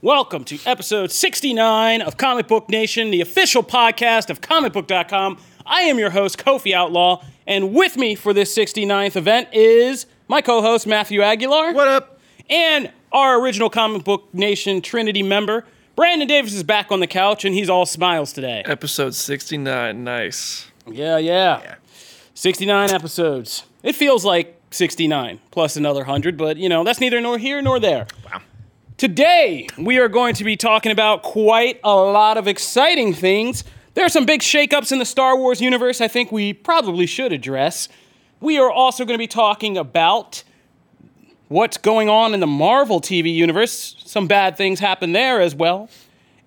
Welcome to episode 69 of Comic Book Nation, the official podcast of comicbook.com. I am your host, Kofi Outlaw, and with me for this 69th event is my co host, Matthew Aguilar. What up? And our original Comic Book Nation Trinity member, Brandon Davis, is back on the couch, and he's all smiles today. Episode 69. Nice. Yeah, yeah. 69 episodes. It feels like 69 plus another 100, but you know, that's neither nor here nor there. Wow. Today, we are going to be talking about quite a lot of exciting things. There are some big shakeups in the Star Wars universe I think we probably should address. We are also going to be talking about what's going on in the Marvel TV universe. Some bad things happen there as well.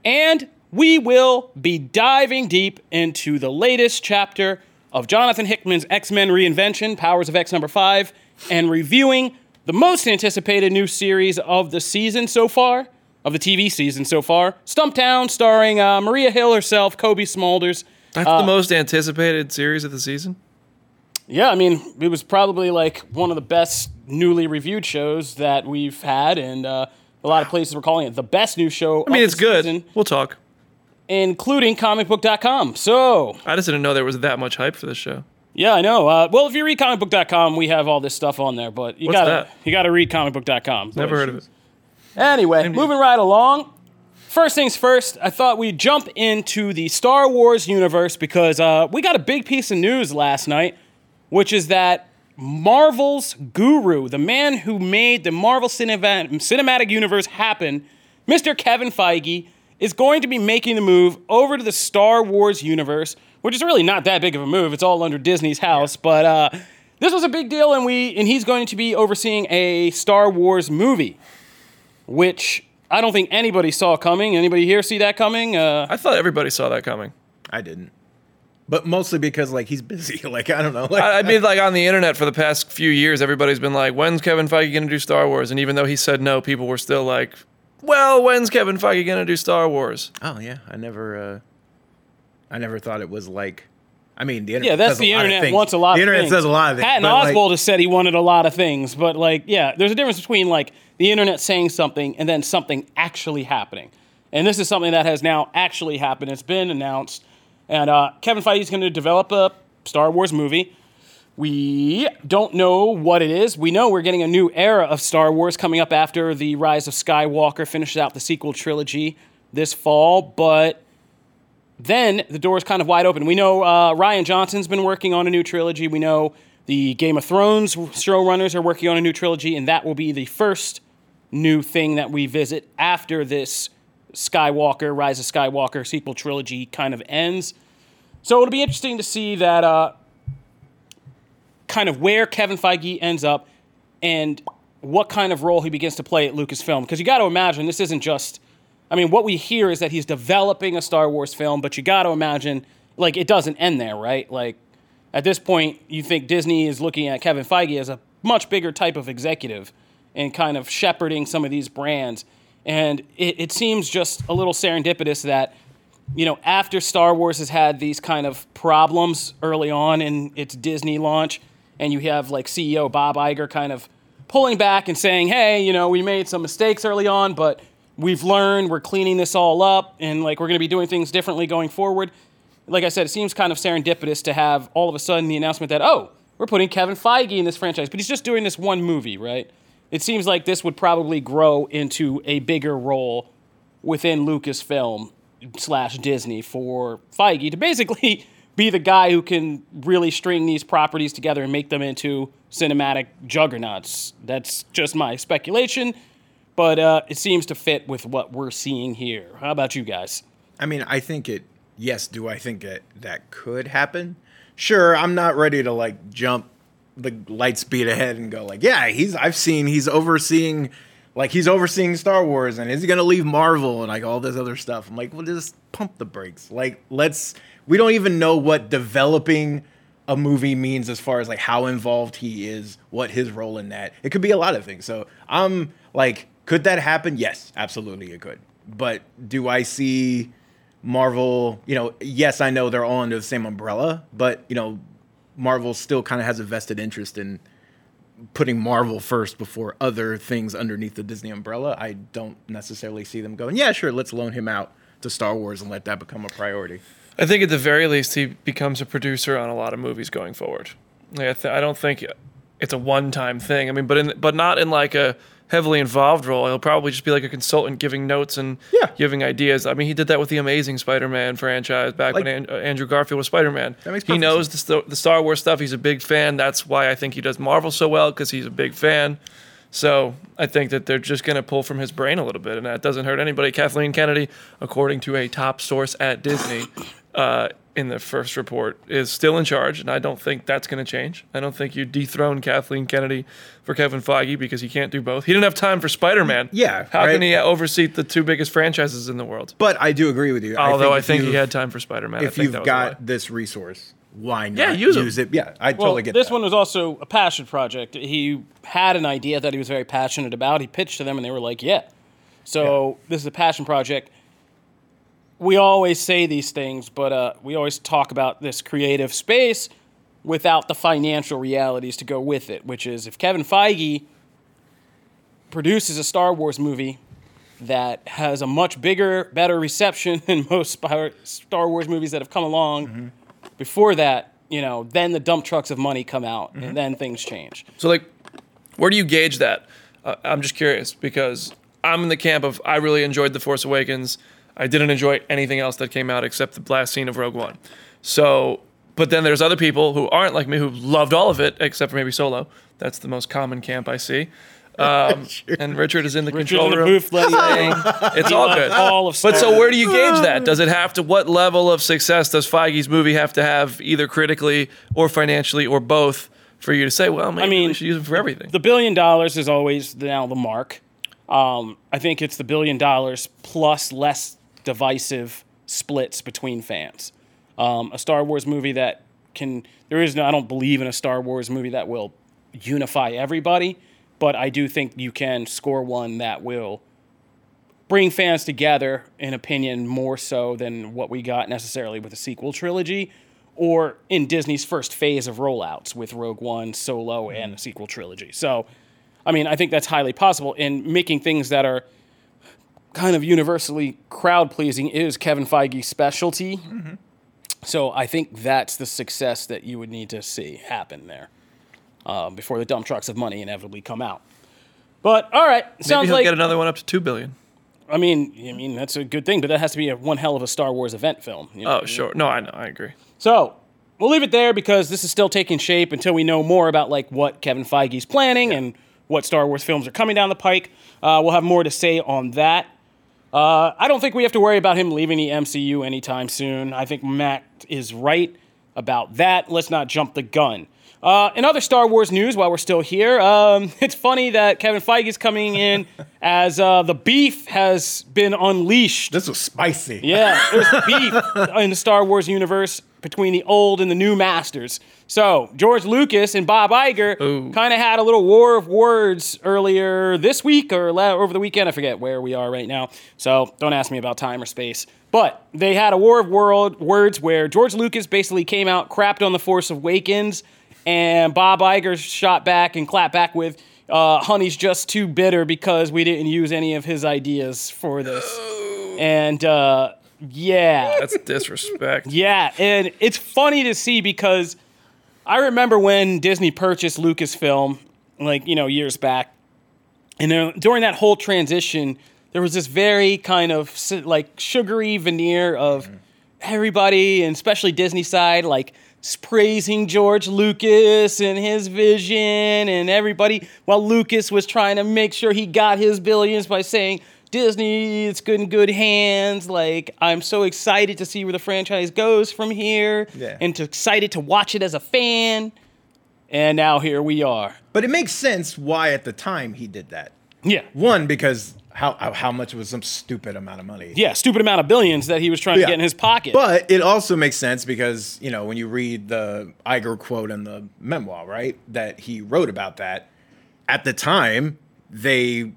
And we will be diving deep into the latest chapter of Jonathan Hickman's X Men reinvention, Powers of X number five, and reviewing the most anticipated new series of the season so far, of the TV season so far, Stumptown, starring uh, Maria Hill herself, Cobie Smulders. That's Uh, the most anticipated series of the season. Yeah, I mean, it was probably like one of the best newly reviewed shows that we've had, and uh, a lot of places were calling it the best new show. I mean, it's good. We'll talk. including comicbook.com. So, I just didn't know there was that much hype for this show. Yeah, I know. Uh, well, if you read comicbook.com, we have all this stuff on there, but you gotta that? you gotta read comicbook.com. Never heard of it. Anyway, moving right along. First things first, I thought we'd jump into the Star Wars universe because uh, we got a big piece of news last night, which is that Marvel's guru, the man who made the Marvel cinema- Cinematic Universe happen, Mr. Kevin Feige, is going to be making the move over to the Star Wars universe, which is really not that big of a move. It's all under Disney's house, but uh, this was a big deal, and we and he's going to be overseeing a Star Wars movie which I don't think anybody saw coming. Anybody here see that coming? Uh, I thought everybody saw that coming. I didn't. But mostly because like he's busy. Like I don't know. Like, I, I mean, like on the internet for the past few years, everybody's been like, "When's Kevin Feige going to do Star Wars?" And even though he said no, people were still like, "Well, when's Kevin Feige going to do Star Wars?" oh yeah, I never. uh I never thought it was like. I mean, the internet. yeah, that's the internet wants a lot The internet things. says a lot of things. Patton but, like, Oswalt has said he wanted a lot of things, but like, yeah, there's a difference between like the internet saying something and then something actually happening. And this is something that has now actually happened. It's been announced. And uh, Kevin Feige is going to develop a Star Wars movie. We don't know what it is. We know we're getting a new era of Star Wars coming up after the Rise of Skywalker finishes out the sequel trilogy this fall, but then the door is kind of wide open. We know uh, Rian Johnson's been working on a new trilogy. We know the Game of Thrones showrunners are working on a new trilogy, and that will be the first new thing that we visit after this Skywalker, Rise of Skywalker sequel trilogy kind of ends. So it'll be interesting to see that uh, kind of where Kevin Feige ends up and what kind of role he begins to play at Lucasfilm. Because you got to imagine this isn't just. I mean, what we hear is that he's developing a Star Wars film, but you got to imagine, like, it doesn't end there, right? Like, at this point, you think Disney is looking at Kevin Feige as a much bigger type of executive and kind of shepherding some of these brands. And it, it seems just a little serendipitous that, you know, after Star Wars has had these kind of problems early on in its Disney launch, and you have like CEO Bob Iger kind of pulling back and saying, hey, you know, we made some mistakes early on, but we've learned, we're cleaning this all up, and like we're going to be doing things differently going forward. Like I said, it seems kind of serendipitous to have all of a sudden the announcement that, oh, we're putting Kevin Feige in this franchise, but he's just doing this one movie, right? it seems like this would probably grow into a bigger role within Lucasfilm slash Disney for Feige to basically be the guy who can really string these properties together and make them into cinematic juggernauts. That's just my speculation, but uh, it seems to fit with what we're seeing here. How about you guys? I mean, I think it. Yes, do I think that that could happen? Sure, I'm not ready to like jump the light speed ahead and go like, yeah, he's. I've seen he's overseeing, like he's overseeing Star Wars, and is he gonna leave Marvel and like all this other stuff? I'm like, well, just pump the brakes. Like, let's. We don't even know what developing a movie means as far as like how involved he is, what his role in that. It could be a lot of things. So I'm like, could that happen? Yes, absolutely, it could. But do I see? Marvel, you know, yes, I know they're all under the same umbrella, but you know, Marvel still kind of has a vested interest in putting Marvel first before other things underneath the Disney umbrella. I don't necessarily see them going, yeah, sure, let's loan him out to Star Wars and let that become a priority. I think at the very least he becomes a producer on a lot of movies going forward. Like I, th- I don't think it's a one-time thing. I mean, but in but not in like a heavily involved role. He'll probably just be like a consultant, giving notes and Yeah. giving ideas. I mean, he did that with the Amazing Spider-Man franchise back Like- when An- Andrew Garfield was Spider-Man. He knows the, st- the Star Wars stuff. He's a big fan. That's why I think he does Marvel so well because he's a big fan. So I think that they're just going to pull from his brain a little bit, and that doesn't hurt anybody. Kathleen Kennedy, according to a top source at Disney, uh, in the first report, is still in charge, and I don't think that's going to change. I don't think you dethrone Kathleen Kennedy for Kevin Feige because he can't do both. He didn't have time for Spider Man. Yeah, how right. can he oversee the two biggest franchises in the world? But I do agree with you. Although I if think, he you've- had time for Spider Man. If you've got this resource, why not Yeah, use 'em. it? Yeah, I Well, totally get this that. one was also a passion project. He had an idea that he was very passionate about. He pitched to them, and they were like, "Yeah." So this is a passion project. We always say these things, but uh, we always talk about this creative space without the financial realities to go with it. Which is, if Kevin Feige produces a Star Wars movie that has a much bigger, better reception than most Star Wars movies that have come along before that, you know, then the dump trucks of money come out and then things change. So, like, where do you gauge that? Uh, I'm just curious because I'm in the camp of I really enjoyed The Force Awakens. I didn't enjoy anything else that came out except the last scene of Rogue One. So, but then there's other people who aren't like me who loved all of it except for maybe Solo. That's the most common camp I see. Um, And Richard is in the Richard's control in the room. booth, saying it's all good. all of But so where do you gauge that? Does it have to what level of success does Feige's movie have to have either critically or financially or both for you to say, well, maybe mean, we should use it for everything? the billion dollars is always now the mark. Um, I think it's the billion dollars plus less divisive splits between fans. Um, a Star Wars movie that can there is no I don't believe in a Star Wars movie that will unify everybody, but I do think you can score one that will bring fans together in opinion more so than what we got necessarily with the sequel trilogy or in Disney's first phase of rollouts with Rogue One, Solo, and the sequel trilogy. So, I mean, I think that's highly possible. in making things that are kind of universally crowd pleasing is Kevin Feige's specialty. So I think that's the success that you would need to see happen there uh, before the dump trucks of money inevitably come out. But all right, Maybe sounds he'll like get another one up to two billion. I mean, I mean that's a good thing, but that has to be a one hell of a Star Wars event film. you know? Oh, sure. No, I know. I agree. So we'll leave it there because this is still taking shape until we know more about like what Kevin Feige's planning and what Star Wars films are coming down the pike. Uh, we'll have more to say on that. Uh, I don't think we have to worry about him leaving the MCU anytime soon. I think Matt is right about that. Let's not jump the gun. Uh, in other Star Wars news, while we're still here, um, it's funny that Kevin Feige is coming in as uh, the beef has been unleashed. This was spicy. Yeah, there's beef in the Star Wars universe between the old and the new masters. So George Lucas and Bob Iger kind of had a little war of words earlier this week or over the weekend. I forget where we are right now. So don't ask me about time or space. But they had a war of world words where George Lucas basically came out, crapped on the Force Awakens, and Bob Iger shot back and clapped back with. Uh, Honey's just too bitter because we didn't use any of his ideas for this. And uh, yeah, That's disrespect. yeah, and it's funny to see because I remember when Disney purchased Lucasfilm, like, you know, years back, And during that whole transition, there was this very kind of like sugary veneer of everybody, and especially Disney side, like praising George Lucas and his vision, and everybody, while Lucas was trying to make sure he got his billions by saying, Disney, it's good in good hands. Like, I'm so excited to see where the franchise goes from here, Yeah. and to excited to watch it as a fan. And now here we are. But it makes sense why at the time he did that. Yeah. One, because how how- much was some stupid amount of money. Yeah, stupid amount of billions that he was trying Yeah. to get in his pocket. But it also makes sense because, you know, when you read the Iger quote in the memoir, right, that he wrote about that, at the time, they,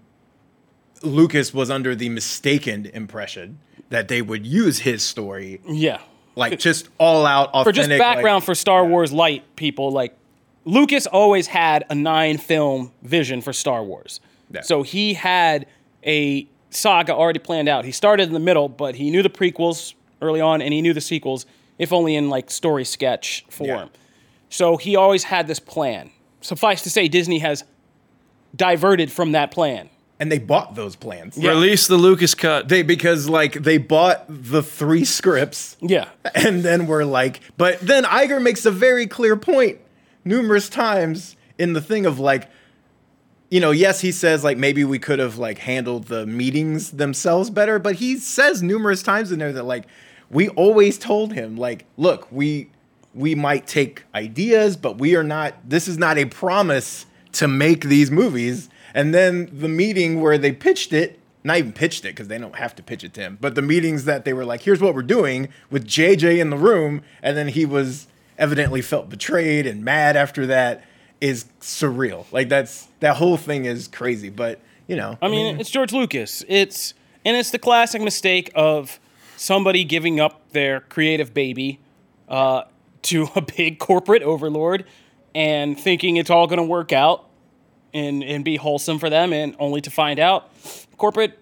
Lucas was under the mistaken impression that they would use his story, yeah. like just all out authentic. For just like- background for Star Wars light people, like Lucas always had a nine film vision for Star Wars. Yeah. So he had a saga already planned out. He started in the middle, but he knew the prequels early on and he knew the sequels, if only in like story sketch form. Yeah. So he always had this plan. Suffice to say, Disney has diverted from that plan. And they bought those plans. Release the Lucas cut. They because like they bought the three scripts Yeah. and then we're like, but then Iger makes a very clear point numerous times in the thing of like, you know, yes, he says like maybe we could have like handled the meetings themselves better, but he says numerous times in there that like we always told him like, look, we we might take ideas, but we are not. This is not a promise to make these movies. And then the meeting where they pitched it, not even pitched it because they don't have to pitch it to him, but the meetings that they were like, here's what we're doing with JJ in the room, and then he was evidently felt betrayed and mad after that is surreal. Like that's that whole thing is crazy. But you know, I mean, it's George Lucas. It's and it's the classic mistake of somebody giving up their creative baby uh, to a big corporate overlord and thinking it's all going to work out and and be wholesome for them, and only to find out corporate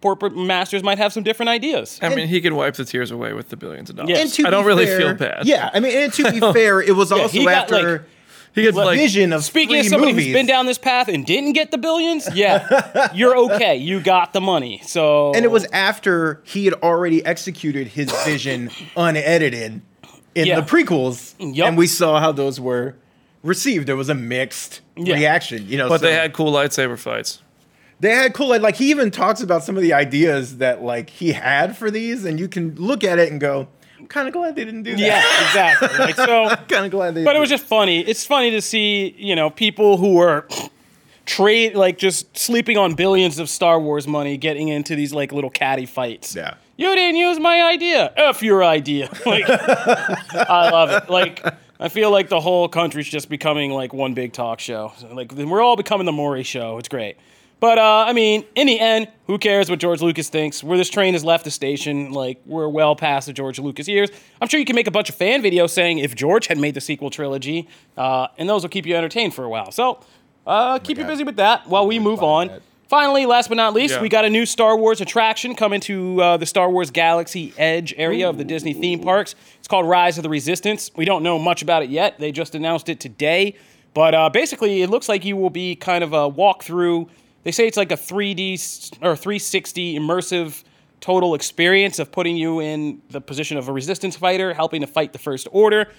corporate masters might have some different ideas. I mean, he can wipe the tears away with the billions of dollars. Yes. and to I don't be really fair- feel bad. Yeah, I mean, and to be fair, it was Yeah, also he got, after like, he could like vision of Speaking three of somebody movies. who's been down this path and didn't get the billions, yeah, you're okay. You got the money. So And it was after he had already executed his vision unedited in Yeah. the prequels, Yup. and we saw how those were received. There was a mixed Yeah. reaction, you know. but so they had cool lightsaber fights. they had cool. Like he even talks about some of the ideas that like he had for these, and you can look at it and go, "I'm kind of glad they didn't do that." yeah, exactly. Like so. kind of glad they. But it didn't was just funny. It's funny to see, you know, people who were trade like just sleeping on billions of Star Wars money getting into these like little catty fights. Yeah. You didn't use my idea. F your idea. Like I love it. Like I feel like the whole country's just becoming like one big talk show. Like we're all becoming the Maury show. It's great. But uh, I mean, in the end, who cares what George Lucas thinks? Where this train has left the station, like we're well past the George Lucas years. I'm sure you can make a bunch of fan videos saying if George had made the sequel trilogy, uh, and those will keep you entertained for a while. So uh, keep you busy with that while we move on. that. Finally, last but not least, Yeah. we got a new Star Wars attraction coming to uh, the Star Wars Galaxy Edge area of the Disney theme parks. It's called Rise of the Resistance. We don't know much about it yet. They just announced it today. But uh, basically, it looks like you will be kind of a walkthrough. They say it's like a 3D or 360 immersive total experience of putting you in the position of a resistance fighter, helping to fight the First Order.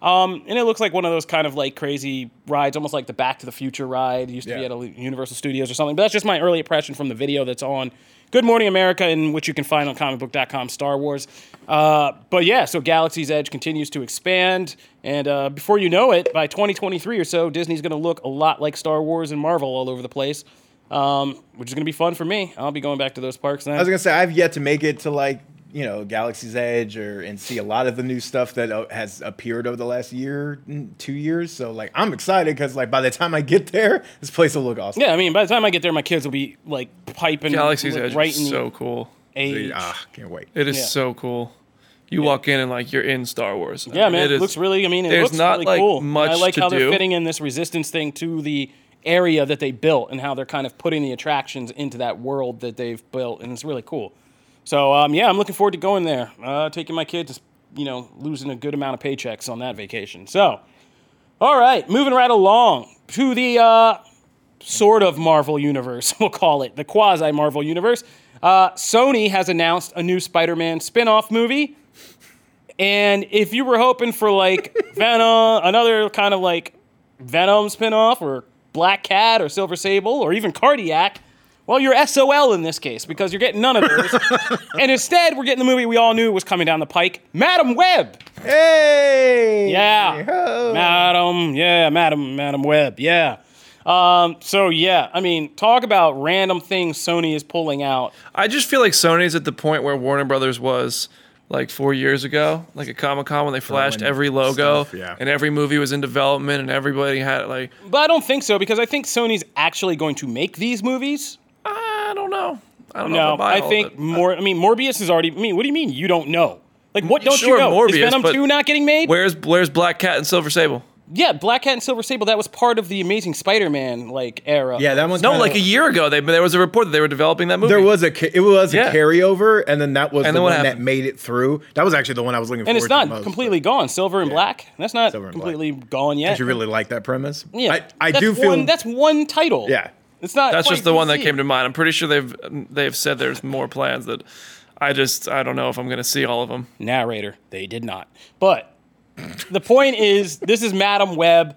Um, and it looks like one of those kind of like crazy rides, almost like the Back to the Future ride. It used to be at Universal Studios or something. But that's just my early impression from the video that's on Good Morning America, and which you can find on comicbook.com Star Wars. Uh, but yeah, so Galaxy's Edge continues to expand. And uh, before you know it, by 2023 or so, Disney's going to look a lot like Star Wars and Marvel all over the place, um, which is going to be fun for me. I'll be going back to those parks then. I was gonna say I've yet to make it to like you know Galaxy's Edge or and see a lot of the new stuff that uh, has appeared over the last year, mm, two years. So like I'm excited because like by the time I get there, this place will look awesome. yeah, I mean, by the time I get there, my kids will be like piping Galaxy's like, Edge right is so cool. age. Ah, can't wait. It is Yeah. so cool. You walk in and like you're in Star Wars. Yeah, man, It it, is- looks really. I mean, it there's looks not, really like, cool. much I like to how they're fitting in this resistance thing to the area that they built and how they're kind of putting the attractions into that world that they've built, and it's really cool. So, um, yeah, I'm looking forward to going there, uh, taking my kids, you know, losing a good amount of paychecks on that vacation. So, all right, moving right along to the uh, sort of Marvel universe, we'll call it the quasi Marvel universe, uh, Sony has announced a new Spider Man spin off movie. And if you were hoping for like Venom, another kind of like Venom spin off, or Black Cat, or Silver Sable, or even Cardiac, well, you're SOL in this case because you're getting none of those. and instead, we're getting the movie we all knew was coming down the pike Madam Web. Hey. Yeah. Ho. Madam, yeah, Madam, Madam Web, yeah. Um, so yeah, I mean, talk about random things Sony is pulling out. I just feel like Sony's at the point where Warner Brothers was like four years ago, like at Comic Con when they flashed Throwing every logo stuff, yeah. and every movie was in development and everybody had like But I don't think so because I think Sony's actually going to make these movies. I don't know. I. No, I think it. more. I mean, Morbius is already. I mean, what do you mean you don't know? Like, what don't Sure, you know? Morbius, is Venom two not getting made? Where's where's Black Cat and Silver Sable? yeah, Black Cat and Silver Sable. That was part of the Amazing Spider-Man like era. Yeah, that one's No, kinda- like a year ago, they there was a report that they were developing that movie. There was a it was Yeah. a carryover, and then that was And the then what one that made it through. That was actually the one I was looking for. and it's not to most, completely gone. Silver and Black. That's not Silver and Black. completely gone yet. Did you really like that premise? Yeah, I, I that's do feel one, that's one title. Yeah. It's not. That's just the one that came to mind. I'm pretty sure they've they've said there's more plans that I just I don't know if I'm gonna see all of them. narrator. They did not. But the point is, this is Madam Web.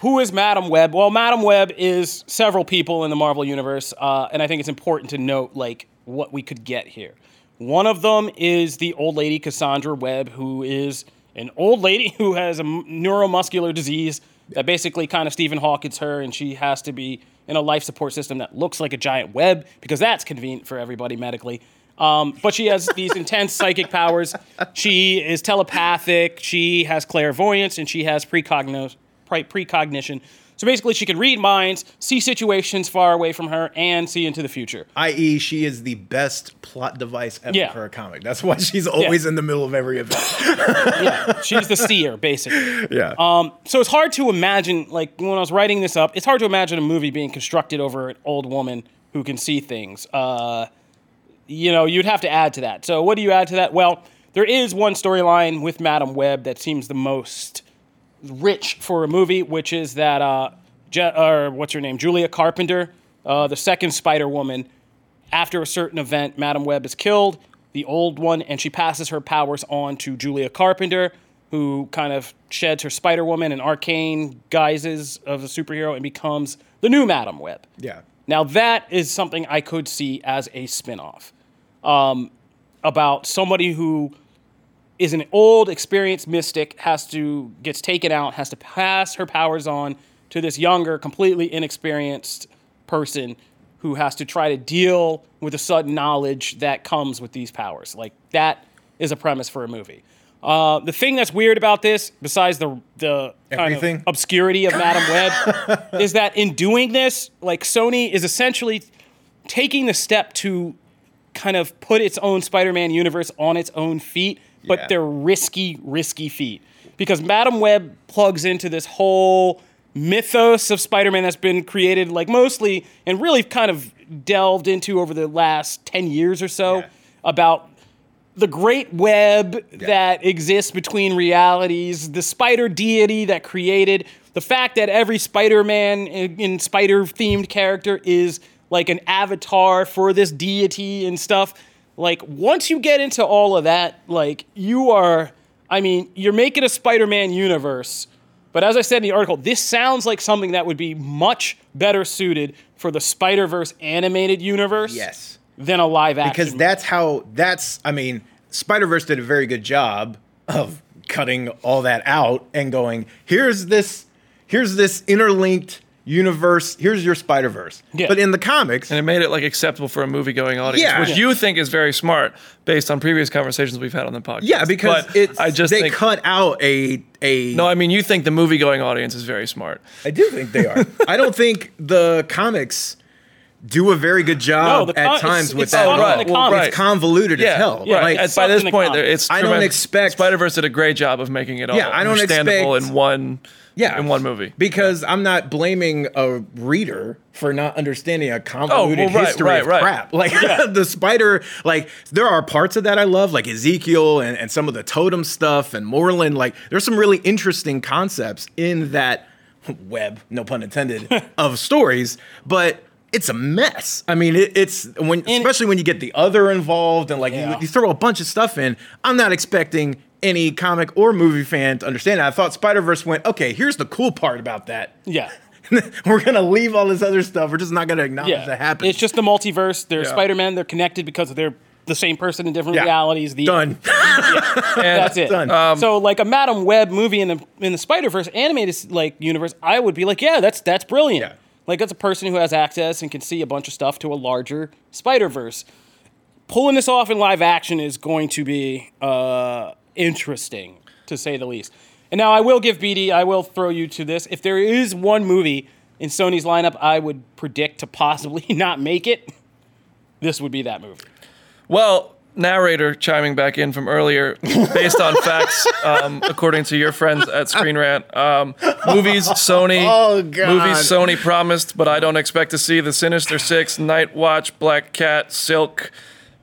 Who is Madam Web? Well, Madam Web is several people in the Marvel universe, uh, and I think it's important to note like what we could get here. One of them is the old lady Cassandra Webb, who is an old lady who has a neuromuscular disease that basically kind of Stephen Hawkins her, and she has to be in a life support system that looks like a giant web because that's convenient for everybody medically. Um, but she has these intense psychic powers. She is telepathic. She has clairvoyance, and she has pre- precognition. So basically, she can read minds, see situations far away from her, and see into the future. i.e., she is the best plot device ever Yeah. for a comic. That's why she's always in the middle of every event. Yeah, she's the seer, basically. yeah. Um, so it's hard to imagine, like when I was writing this up, it's hard to imagine a movie being constructed over an old woman who can see things. Uh, you know, you'd have to add to that. So what do you add to that? Well, there is one storyline with Madam Web that seems the most rich for a movie, which is that uh, Je- or what's her name, Julia Carpenter, uh, the second Spider Woman. After a certain event, Madam Web is killed, the old one, and she passes her powers on to Julia Carpenter, who kind of sheds her Spider Woman and arcane guises of a superhero and becomes the new Madam Web. yeah. Now that is something I could see as a spin-off um, about somebody who is an old, experienced mystic, has to gets taken out, has to pass her powers on to this younger, completely inexperienced person who has to try to deal with the sudden knowledge that comes with these powers. Like that is a premise for a movie. Uh, the thing that's weird about this, besides the the kind of obscurity of Madam Web, is that in doing this, like Sony is essentially taking the step to kind of put its own Spider-Man universe on its own feet, but Yeah. they're risky, risky feet. Because Madam Web plugs into this whole mythos of Spider-Man that's been created, like mostly and really kind of delved into over the last 10 years or so Yeah. about the great web that exists between realities, the spider deity that created, the fact that every Spider Man in, in spider themed character is like an avatar for this deity and stuff. Like, once you get into all of that, like, you are, I mean, you're making a Spider Man universe. But as I said in the article, this sounds like something that would be much better suited for the Spider Verse animated universe Yes. than a live action. because that's how that's i mean spider-verse did a very good job of cutting all that out and going here's this here's this interlinked universe here's your spider-verse Yeah. but in the comics And it made it like acceptable for a movie going audience, Yeah. which Yeah. you think is very smart based on previous conversations we've had on the podcast. yeah because But it's I just they think cut out a a no, I mean you think the movie going audience is very smart. I do think they are i don't think the comics do a very good job No, the at times it's- with it's that stuck at in all. it's convoluted as hell Yeah, like at- by this point, comics. it's I don't expect- Spider Verse did a great job of making it all Yeah, I don't understandable expect- in one yeah, in one movie. Because I'm not blaming a reader for not understanding a convoluted Oh, well, right, history right, of right. crap. Like the spider, like there are parts of that I love, like Ezekiel and, and some of the totem stuff and Morlun. Like there's some really interesting concepts in that web, no pun intended, of stories, but it's a mess. I mean, it, it's when especially when you get the other involved and like Yeah. you, you throw a bunch of stuff in. I'm not expecting any comic or movie fan to understand it. I thought Spider Verse went okay. Here's the cool part about that. Yeah. We're gonna leave all this other stuff. We're just not gonna acknowledge Yeah. that happened. It's just the multiverse. They're Yeah. Spider-Man. They're connected because they're the same person in different Yeah. realities. The done. That's it. Done. so like a Madam Web movie in the in the Spider Verse animated like universe, I would be like, yeah, that's that's brilliant. Yeah. Like that's a person who has access and can see a bunch of stuff to a larger Spider Verse. Pulling this off in live action is going to be uh, interesting to say the least. And now I will give BD, I will throw you to this. If there is one movie in Sony's lineup, I would predict to possibly not make it. This would be that movie. Well, narrator chiming back in from earlier, based on facts, um, according to your friends at Screen Rant, um, movies Sony, Oh, God. movies Sony promised, but I don't expect to see the Sinister Six, Night Watch, Black Cat, Silk,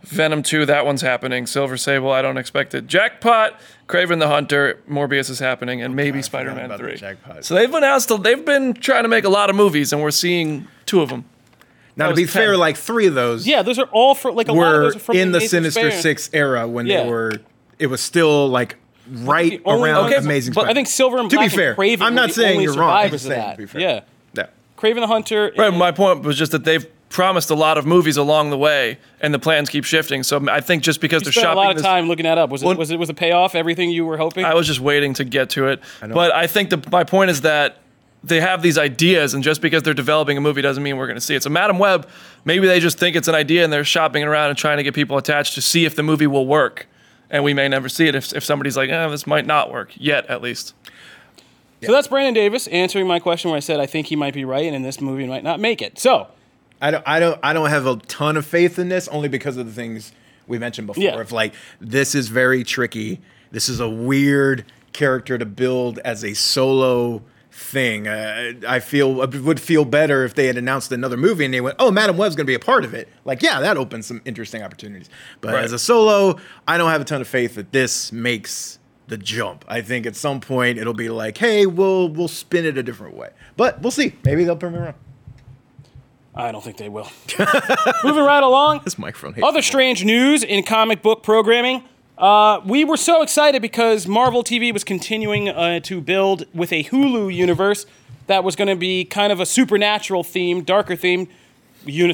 Venom Two. That one's happening. Silver Sable, I don't expect it. Jackpot, Kraven the Hunter, Morbius is happening, and maybe Spider Man about the Three. Jackpot. So they've announced they've been trying to make a lot of movies, and we're seeing two of them. now to be 10. fair, like three of those Yeah, those are all for like a lot of were those are from in the Amazing Sinister Spider-Man. Six era when Yeah. they were. It was still like right The only around ones- Amazing. but I Spider-Man. think Silver and to Black be fair, and Kraven I'm were not the saying only you're wrong. I'm survivors just of that. to be fair. Yeah. yeah. Kraven the Hunter. Right, my point was just that they've promised a lot of movies along the way, and the plans keep shifting. So I think just because they're spent a lot of this- time looking that up. Was it Well- was it was a payoff? Everything you were hoping? I was just waiting to get to it. but I think the my point is that they have these ideas, and just because they're developing a movie doesn't mean we're going to see it. So Madam Web, maybe they just think it's an idea and they're shopping around and trying to get people attached to see if the movie will work. And we may never see it if, if somebody's like, eh, this might not work yet, at least. So that's Brandon Davis answering my question where I said I think he might be right and in this movie might not make it. So I don't, I don't, I don't have a ton of faith in this, only because of the things we mentioned before. Yeah. Of like, this is very tricky. This is a weird character to build as a solo thing. Uh, I feel would feel better if they had announced another movie and they went, "Oh, Madam Web's going to be a part of it." Like, yeah, that opens some interesting opportunities. But Right. as a solo, I don't have a ton of faith that this makes the jump. I think at some point it'll be like, "Hey, we'll we'll spin it a different way." But we'll see. Maybe they'll prove me wrong. I don't think they will. Moving right along. This microphone. hates Other strange news in comic book programming. Uh, we were so excited because Marvel TV was continuing uh, to build with a Hulu universe that was going to be kind of a supernatural theme, darker theme,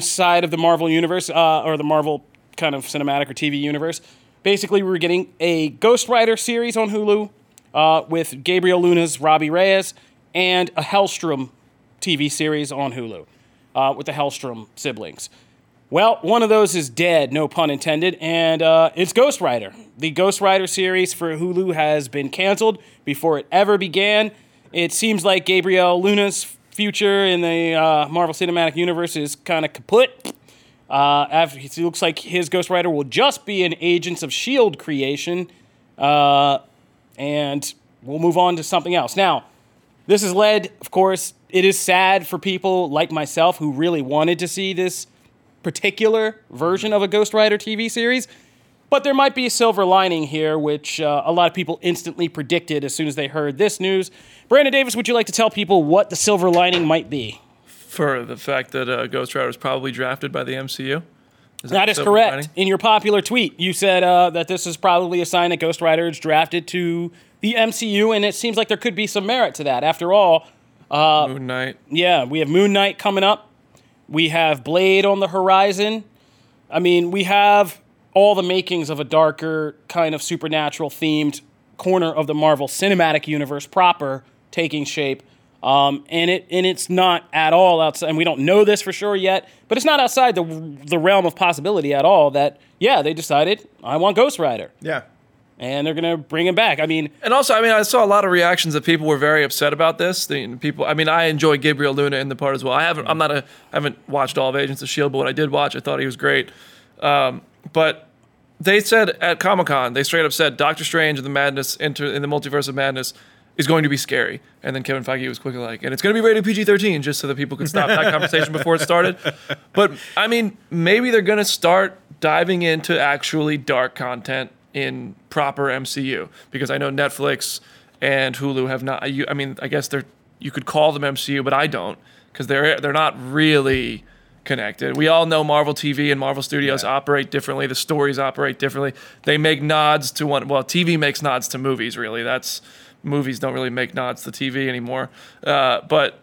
side of the Marvel universe, uh, or the Marvel kind of cinematic or TV universe. Basically, we were getting a Ghost Rider series on Hulu uh, with Gabriel Luna's Robbie Reyes and a Hellstrom TV series on Hulu uh, with the Hellstrom siblings. Well, one of those is dead, no pun intended, and uh, it's Ghost Rider. The Ghost Rider series for Hulu has been canceled before it ever began. It seems like Gabriel Luna's future in the uh, Marvel Cinematic Universe is kind of kaput. Uh, after, it looks like his Ghost Rider will just be an Agents of S.H.I.E.L.D. Creation, uh, and we'll move on to something else. Now, this has led, of course, it is sad for people like myself who really wanted to see this particular version of a Ghost Rider TV series. But there might be a silver lining here, which uh, a lot of people instantly predicted as soon as they heard this news. Brandon Davis, would you like to tell people what the silver lining might be? For the fact that uh, Ghost Rider was probably drafted by the MCU. Is That is correct. lining? In your popular tweet, you said uh, that this is probably a sign that Ghost Rider is drafted to the MCU, and it seems like there could be some merit to that. After all, Moon Knight. Yeah, we have Moon Knight coming up. We have Blade on the horizon. I mean, we have all the makings of a darker, kind of supernatural themed corner of the Marvel Cinematic Universe proper taking shape. Um, and it and it's not at all outside. And we don't know this for sure yet, but it's not outside the the realm of possibility at all. That yeah, they decided I want Ghost Rider, Yeah. And they're gonna bring him back. I mean, And also, I mean, I saw a lot of reactions that people were very upset about this. The people, I mean, I enjoy Gabriel Luna in the part as well. I haven't, I'm not a, I haven't watched all of Agents of Shield, but what I did watch, I thought he was great. Um, but they said at Comic Con, they straight up said Doctor Strange and the Madness enter in the Multiverse of Madness is going to be scary. And then Kevin Feige was quickly like, and it's going to be rated PG-13, just so that people could stop that conversation before it started. But I mean, maybe they're going to start diving into actually dark content in proper MCU because I know Netflix and Hulu have not. You, I mean, I guess they're you could call them MCU, but I don't because they're they're not really connected. We all know Marvel TV and Marvel Studios Yeah. operate differently. The stories operate differently. They make nods to one. Well, TV makes nods to movies. Really, that's movies don't really make nods to TV anymore. Uh, but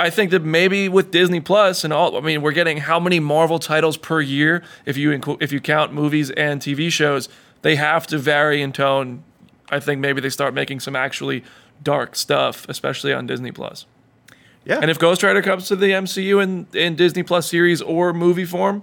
I think that maybe with Disney Plus and all, I mean, we're getting how many Marvel titles per year if you include if you count movies and TV shows. They have to vary in tone. I think maybe they start making some actually dark stuff, especially on Disney Plus. Yeah. And if Ghost Rider comes to the MCU in, in Disney Plus series or movie form,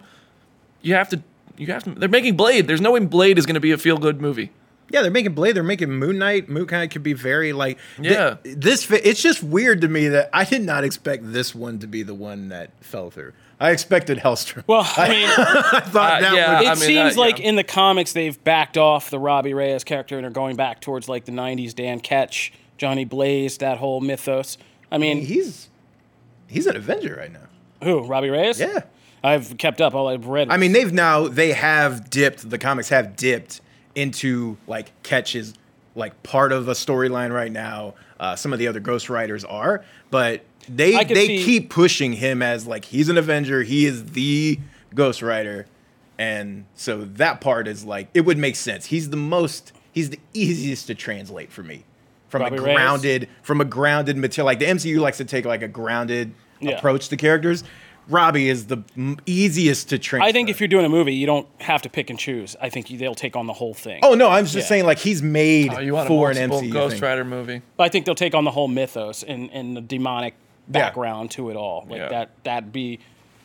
you have to you have to. They're making Blade. There's no way Blade is going to be a feel good movie. Yeah, they're making Blade. They're making Moon Knight. Moon Knight could be very like. Yeah. this fi- it's just weird to me that I did not expect this one to be the one that fell through. I expected Hellstrom. Well, I mean, I thought Uh, that yeah, would. it I mean, seems uh, like yeah. in the comics they've backed off the Robbie Reyes character and are going back towards like the '90s Dan Ketch, Johnny Blaze, that whole mythos. I mean, he's he's an Avenger right now. who? Robbie Reyes? Yeah. I've kept up. All I've read. I mean, they've now they have dipped. The comics have dipped into like catches like part of a storyline right now. Uh, some of the other Ghost Riders are, but they they see- keep pushing him as like he's an Avenger. He is the Ghost Rider, and so that part is like it would make sense. He's the most. He's the easiest to translate for me. From Robbie a Reyes? grounded, from a grounded material, like the MCU likes to take like a grounded Yeah. approach to characters. Robbie is the m- easiest to transfer. I think if you're doing a movie, you don't have to pick and choose. I think you, they'll take on the whole thing. Oh no, I'm just Yeah. saying like he's made Oh, you want for a an multiple MCU Ghost thing. Rider movie? But I think they'll take on the whole mythos and, and the demonic background to it all. Like Yeah. that that'd be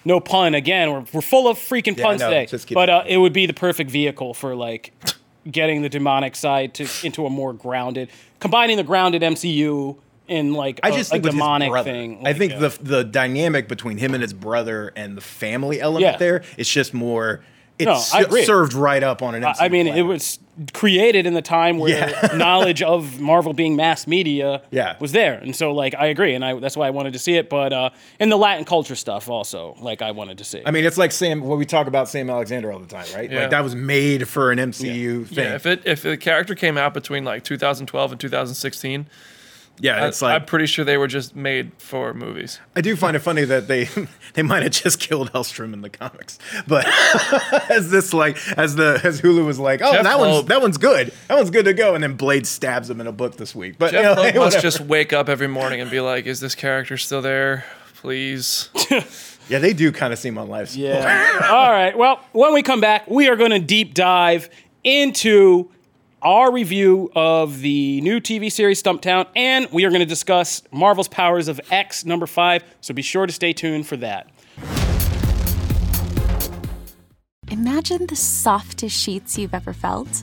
no pun again. We're, we're full of freaking Yeah, puns no, today. But it uh, it would be the perfect vehicle for like getting the demonic side to into a more grounded, combining the grounded MCU in like I a- just a, think with demonic brother. thing. I think uh, the the dynamic between him and his brother and the family element Yeah. there, it's just more. It's No, I s- agree. served right up on an MCU. I mean, it was created in the time where Yeah. knowledge of Marvel being mass media Yeah. was there, and so like I agree, and I that's why I wanted to see it. But uh, and the Latin culture stuff also, like I wanted to see. I mean, it's like Sam. What we talk about Sam Alexander all the time, right? Yeah. Like that was made for an MCU thing. Yeah, if it if the character came out between like 2012 and 2016, Yeah, I- it's like I'm pretty sure they were just made for movies. I do find it funny that they they might have just killed Hellstrom in the comics, but as this like as the as Hulu was like, oh Jeph that one's that one's good, that one's good to go, and then Blade stabs him in a book this week. But you Jeph know, Loeb hey, must just wake up every morning and be like, "Is this character still there? Please." yeah, they do kind of seem on life. support. Yeah. All right. Well, when we come back, we are going to deep dive into our review of the new TV series Stumptown, and we are going to discuss Marvel's Powers of X number five. So be sure to stay tuned for that. Imagine the softest sheets you've ever felt.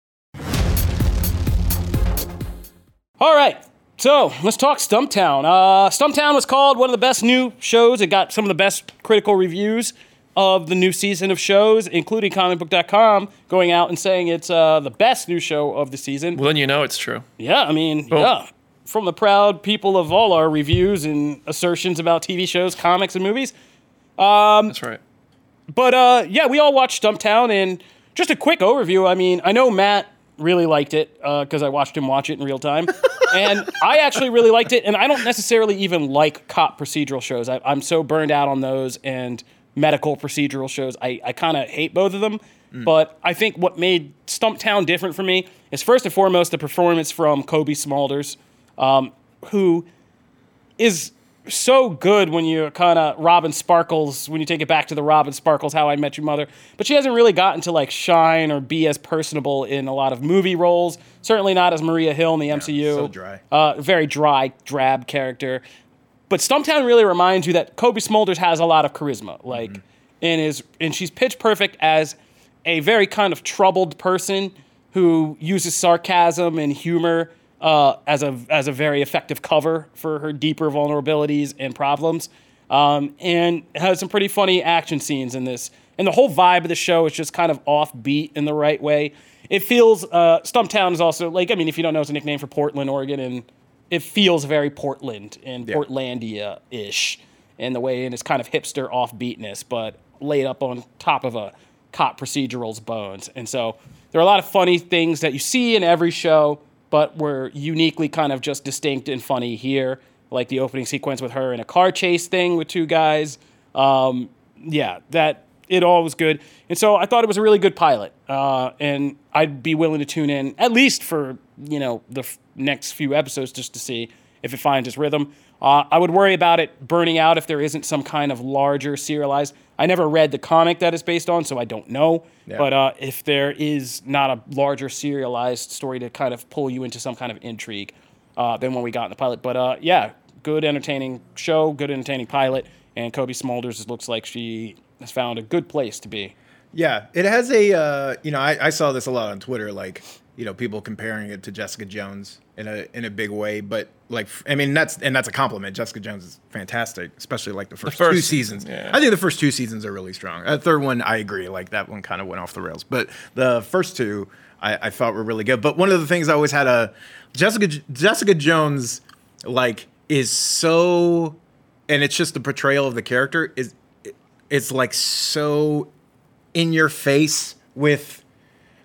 All right. So let's talk Stumptown. Uh, Stumptown was called one of the best new shows. It got some of the best critical reviews of the new season of shows, including comicbook.com going out and saying it's uh, the best new show of the season. Well, then you know it's true. Yeah, I mean, yeah. From the proud people of all our reviews and assertions about TV shows, comics, and movies. That's right. But uh, yeah, we all watched Stumptown, and just a quick overview. I mean, I know Matt really liked it because I watched him watch it in real time, and I actually really liked it. And I don't necessarily even like cop procedural shows. I, I'm so burned out on those and medical procedural shows. I, I kind of hate both of them. But I think what made Stumptown different for me is first and foremost the performance from Cobie Smulders, um, who is so good when you kind of Robin Sparkles when you take it back to the Robin Sparkles How I Met Your Mother, but she hasn't really gotten to like shine or be as personable in a lot of movie roles. Certainly not as Maria Hill in the MCU. so dry. Uh, very dry, drab character. But Stumptown really reminds you that Cobie Smulders has a lot of charisma, like, and is and she's pitch perfect as a very kind of troubled person who uses sarcasm and humor uh, as a as a very effective cover for her deeper vulnerabilities and problems, um, and has some pretty funny action scenes in this. And the whole vibe of the show is just kind of offbeat in the right way. It feels uh, Stumptown is also like I mean, if you don't know, it's a nickname for Portland, Oregon, and it feels very Portland and Yeah. Portlandia ish in the way, and it's kind of hipster offbeatness, but laid up on top of a cop procedural's bones. And so there are a lot of funny things that you see in every show, but were uniquely kind of just distinct and funny here, like the opening sequence with her in a car chase thing with two guys. Um, yeah, that it all was good. And so I thought it was a really good pilot. Uh, and I'd be willing to tune in at least for, you know, the f- next few episodes just to see if it finds its rhythm. Uh, I would worry about it burning out if there isn't some kind of larger serialized. I never read the comic that it's based on, so I don't know. Yeah. But uh, if there is not a larger serialized story to kind of pull you into some kind of intrigue uh, than what we got in the pilot. But uh, yeah, good entertaining show, good entertaining pilot, and Cobie Smulders looks like she has found a good place to be. Yeah, it has a uh, you know I, I saw this a lot on Twitter, like you know people comparing it to Jessica Jones in a in a big way, but like I mean that's and that's a compliment. Jessica Jones is fantastic, especially like the first, two seasons. yeah. I think the first two seasons are really strong. The third one, I agree, like that one kind of went off the rails, but the first two I, I thought were really good. But one of the things I always had a Jessica Jessica Jones like is so, and it's just the portrayal of the character is it's like so in your face with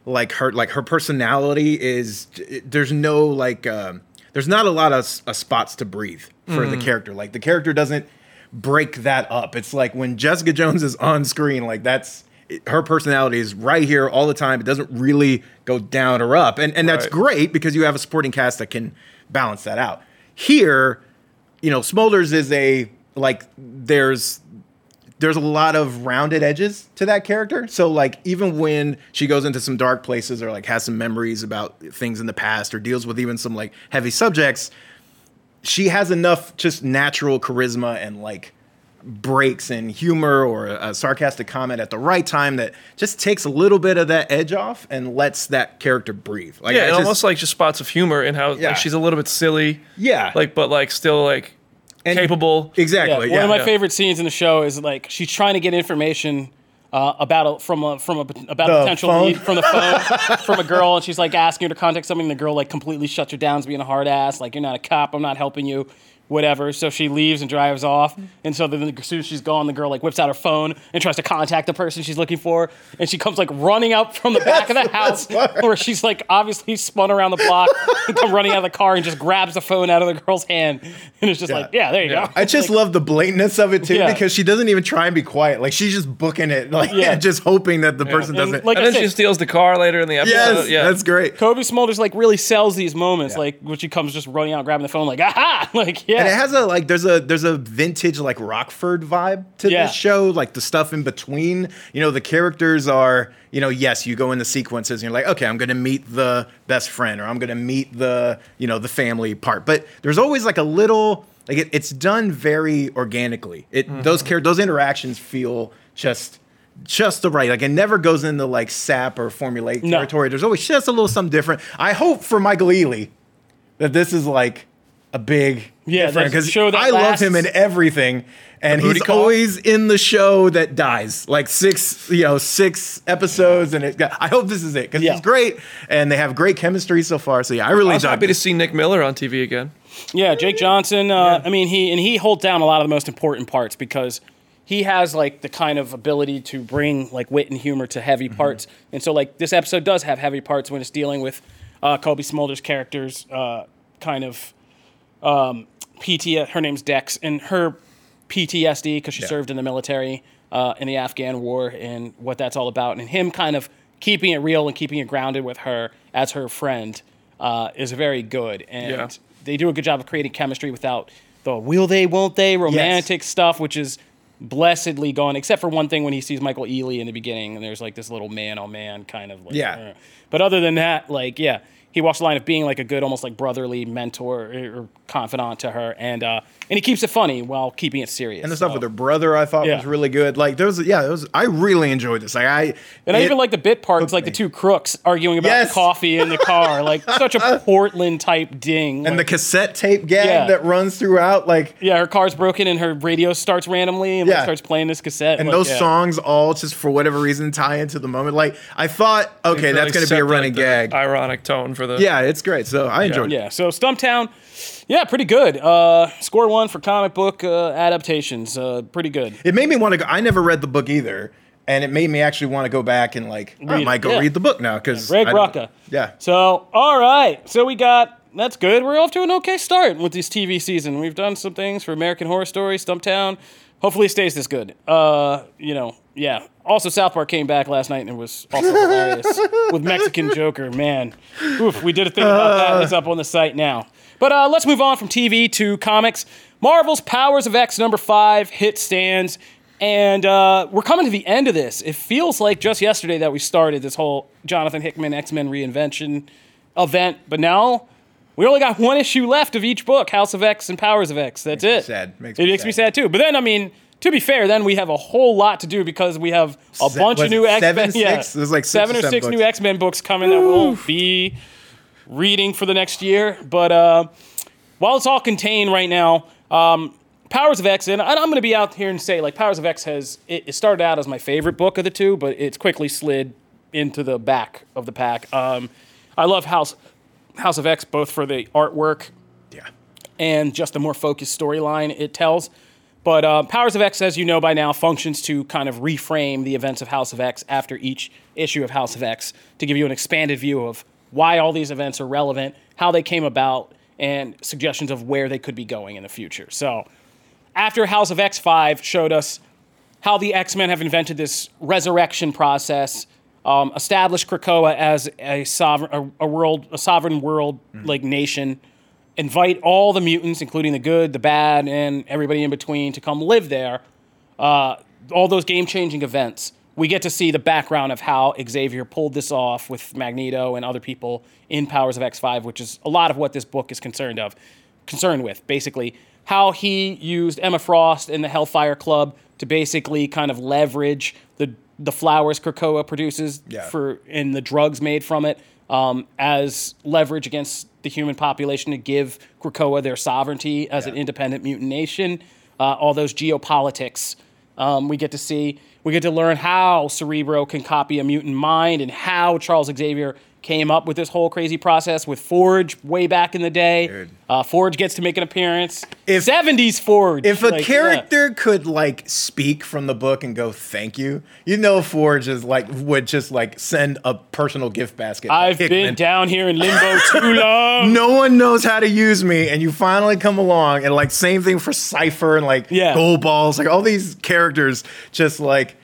like her like her personality is there's no like um there's not a lot of uh, spots to breathe for the character. Like the character doesn't break that up. It's like when jessica jones is on screen like that's it- her personality is right here all the time. It doesn't really go down or up. And and that's Right. great because you have a supporting cast that can balance that out. Here you know Smulders is a like there's there's a lot of rounded edges to that character. So like even when she goes into some dark places or like has some memories about things in the past or deals with even some like heavy subjects, she has enough just natural charisma and like breaks and humor or a, a sarcastic comment at the right time that just takes a little bit of that edge off and lets that character breathe. Like yeah, I and just- almost like just spots of humor in how Yeah. like she's a little bit silly. Yeah. Like, but like still like And- capable. exactly. Yeah, Yeah, one of my yeah. favorite scenes in the show is like she's trying to get information uh, about a, from a from a about The a potential phone? lead from the phone from a girl, and she's like asking her to contact something. The girl like completely shuts her down as being a hard ass, like you're not a cop, I'm not helping you. Whatever. So she leaves and drives off. And so then as soon as she's gone, the girl like whips out her phone and tries to contact the person she's looking for. And she comes like running out from the back of the house where she's like obviously spun around the block and come running out of the car and just grabs the phone out of the girl's hand. And it's just like, yeah, there you Yeah. go. I just love the blatantness of it too Yeah. because she doesn't even try and be quiet. Like she's just booking it, like Yeah. just hoping that the person And doesn't. like and I then she steals the car later in the episode. yes, yeah, that's great. Cobie Smulders like really sells these moments, like when she comes just running out, grabbing the phone, like aha, like yeah, And it has a like there's a there's a vintage like Rockford vibe to Yeah. this show, like the stuff in between. You know, the characters are, you know, yes, you go in the sequences and you're like, okay, I'm gonna meet the best friend or I'm gonna meet the, you know, the family part. But there's always like a little like it, it's done very organically. It Mm-hmm. those care those interactions feel just just the right. Like it never goes into like sap or formulaic No. territory. There's always just a little something different. I hope for Michael Ealy that this is like a big Yeah, different that's because show that I love him in everything, and he's call? always in the show that dies, like six, you know, six episodes, and it. Got, I hope this is it because Yeah. he's great, and they have great chemistry so far. So yeah, I really I was dug happy to see Nick Miller on TV again. yeah. Jake Johnson, uh, I mean, he and he holds down a lot of the most important parts because he has like the kind of ability to bring like wit and humor to heavy Mm-hmm. parts, and so like this episode does have heavy parts when it's dealing with uh, Cobie Smulders' characters, uh, kind of um, PT. Her name's Dex, and her PTSD because she Yeah. served in the military uh, in the Afghan war and what that's all about, and him kind of keeping it real and keeping it grounded with her as her friend uh, is very good, and Yeah. they do a good job of creating chemistry without the will they, won't they, romantic stuff, which is blessedly gone, except for one thing when he sees Michael Ealy in the beginning, and there's like this little man on man kind of like, Yeah. uh. But other than that, like, yeah, he walks the line of being like a good, almost like brotherly mentor or confidant to her, and uh, and he keeps it funny while keeping it serious. And the stuff So- with her brother, I thought Yeah. was really good. Like there was, yeah, it was. I really enjoyed this. Like I, And I even like the bit parts, hooked like the two crooks arguing about Yes. coffee in the car, like such a Portland type ding. and the cassette tape gag Yeah. that runs throughout. Like yeah, her car's broken and her radio starts randomly and like, starts playing this cassette. and like, those yeah. songs all just for whatever reason tie into the moment. Like I thought, okay, Really that's going to be a running gag. Ironic tone for the. yeah, it's great. So I enjoyed it. Yeah, so Stumptown, yeah, pretty good. Uh, score one for comic book uh, adaptations. Uh, pretty good. It made me want to go. I never read the book either, and it made me actually want to go back and like I Read it, might go yeah. read the book now because Greg Rucka. Yeah, So, all right. So we got that's good. We're off to an okay start with this TV season. We've done some things for American Horror Story, Stumptown. Hopefully, it stays this good. Uh, you know, yeah. Also, South Park came back last night and it was also hilarious with Mexican Joker. Man, oof, we did a thing about that. It's up on the site now. But uh, let's move on from TV to comics. Marvel's Powers of X number five hit stands. And uh, we're coming to the end of this. It feels like just yesterday that we started this whole Jonathan Hickman X Men reinvention event, but now we only got one issue left of each book House of X and Powers of X. That's it. sad. Makes it me makes me sad. sad too. But then, I mean, to be fair, then we have a whole lot to do because we have a Se- bunch of new X Men. Yeah. There's like six seven or seven six books. new X Men books coming that we'll be reading for the next year. But uh, while it's all contained right now, um, Powers of X, and I'm going to be out here and say, like, Powers of X has, it, it started out as my favorite book of the two, but it's quickly slid into the back of the pack. Um, I love House, House of X both for the artwork yeah. and just the more focused storyline it tells. But uh, Powers of X, as you know by now, functions to kind of reframe the events of House of X after each issue of House of X to give you an expanded view of why all these events are relevant, how they came about, and suggestions of where they could be going in the future. So, after House of X 5 showed us how the X Men have invented this resurrection process, um, established Krakoa as a sovereign, a, a world, a sovereign world like nation, invite all the mutants, including the good, the bad, and everybody in between, to come live there. Uh, all those game-changing events. We get to see the background of how Xavier pulled this off with Magneto and other people in Powers of X5, which is a lot of what this book is concerned of, concerned with. Basically, how he used Emma Frost and the Hellfire Club to basically kind of leverage the the flowers Krakoa produces Yeah. for and the drugs made from it um, as leverage against the human population to give Krakoa their sovereignty as an independent mutant nation. Uh, all those geopolitics um, we get to see. We get to learn how Cerebro can copy a mutant mind and how Charles Xavier came up with this whole crazy process with Forge way back in the day. Uh, Forge gets to make an appearance. If- 70s Forge. If a like, yeah. character could like speak from the book and go thank you, you know Forge is like would just like send a personal gift basket. I've been down here in limbo too long. No one knows how to use me, and you finally come along, and like same thing for Cipher and like Yeah. Goldballs, like all these characters just like